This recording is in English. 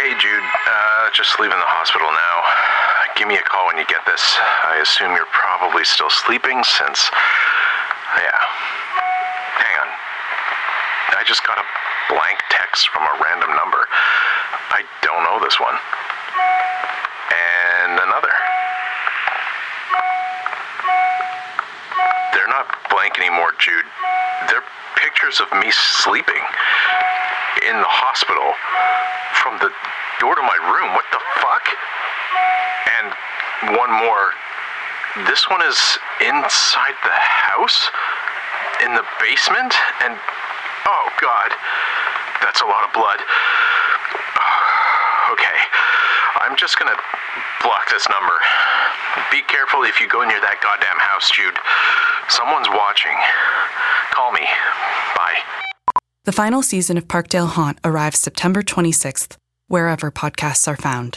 Uh, just leaving the hospital now. Give me a call when you get this. I assume you're probably still sleeping since. Yeah. Hang on. I just got a blank text from a random number. I don't know this one. And another. They're not blank anymore, Jude. They're pictures of me sleeping in the hospital from the door to my room. What the fuck? And one more. This one is inside the house? In the basement? And oh god, that's a lot of blood. Okay, I'm just gonna block this number. Be careful if you go near that goddamn house, Jude. Someone's watching. Call me. Bye. The final season of Parkdale Haunt arrives September 26th, wherever podcasts are found.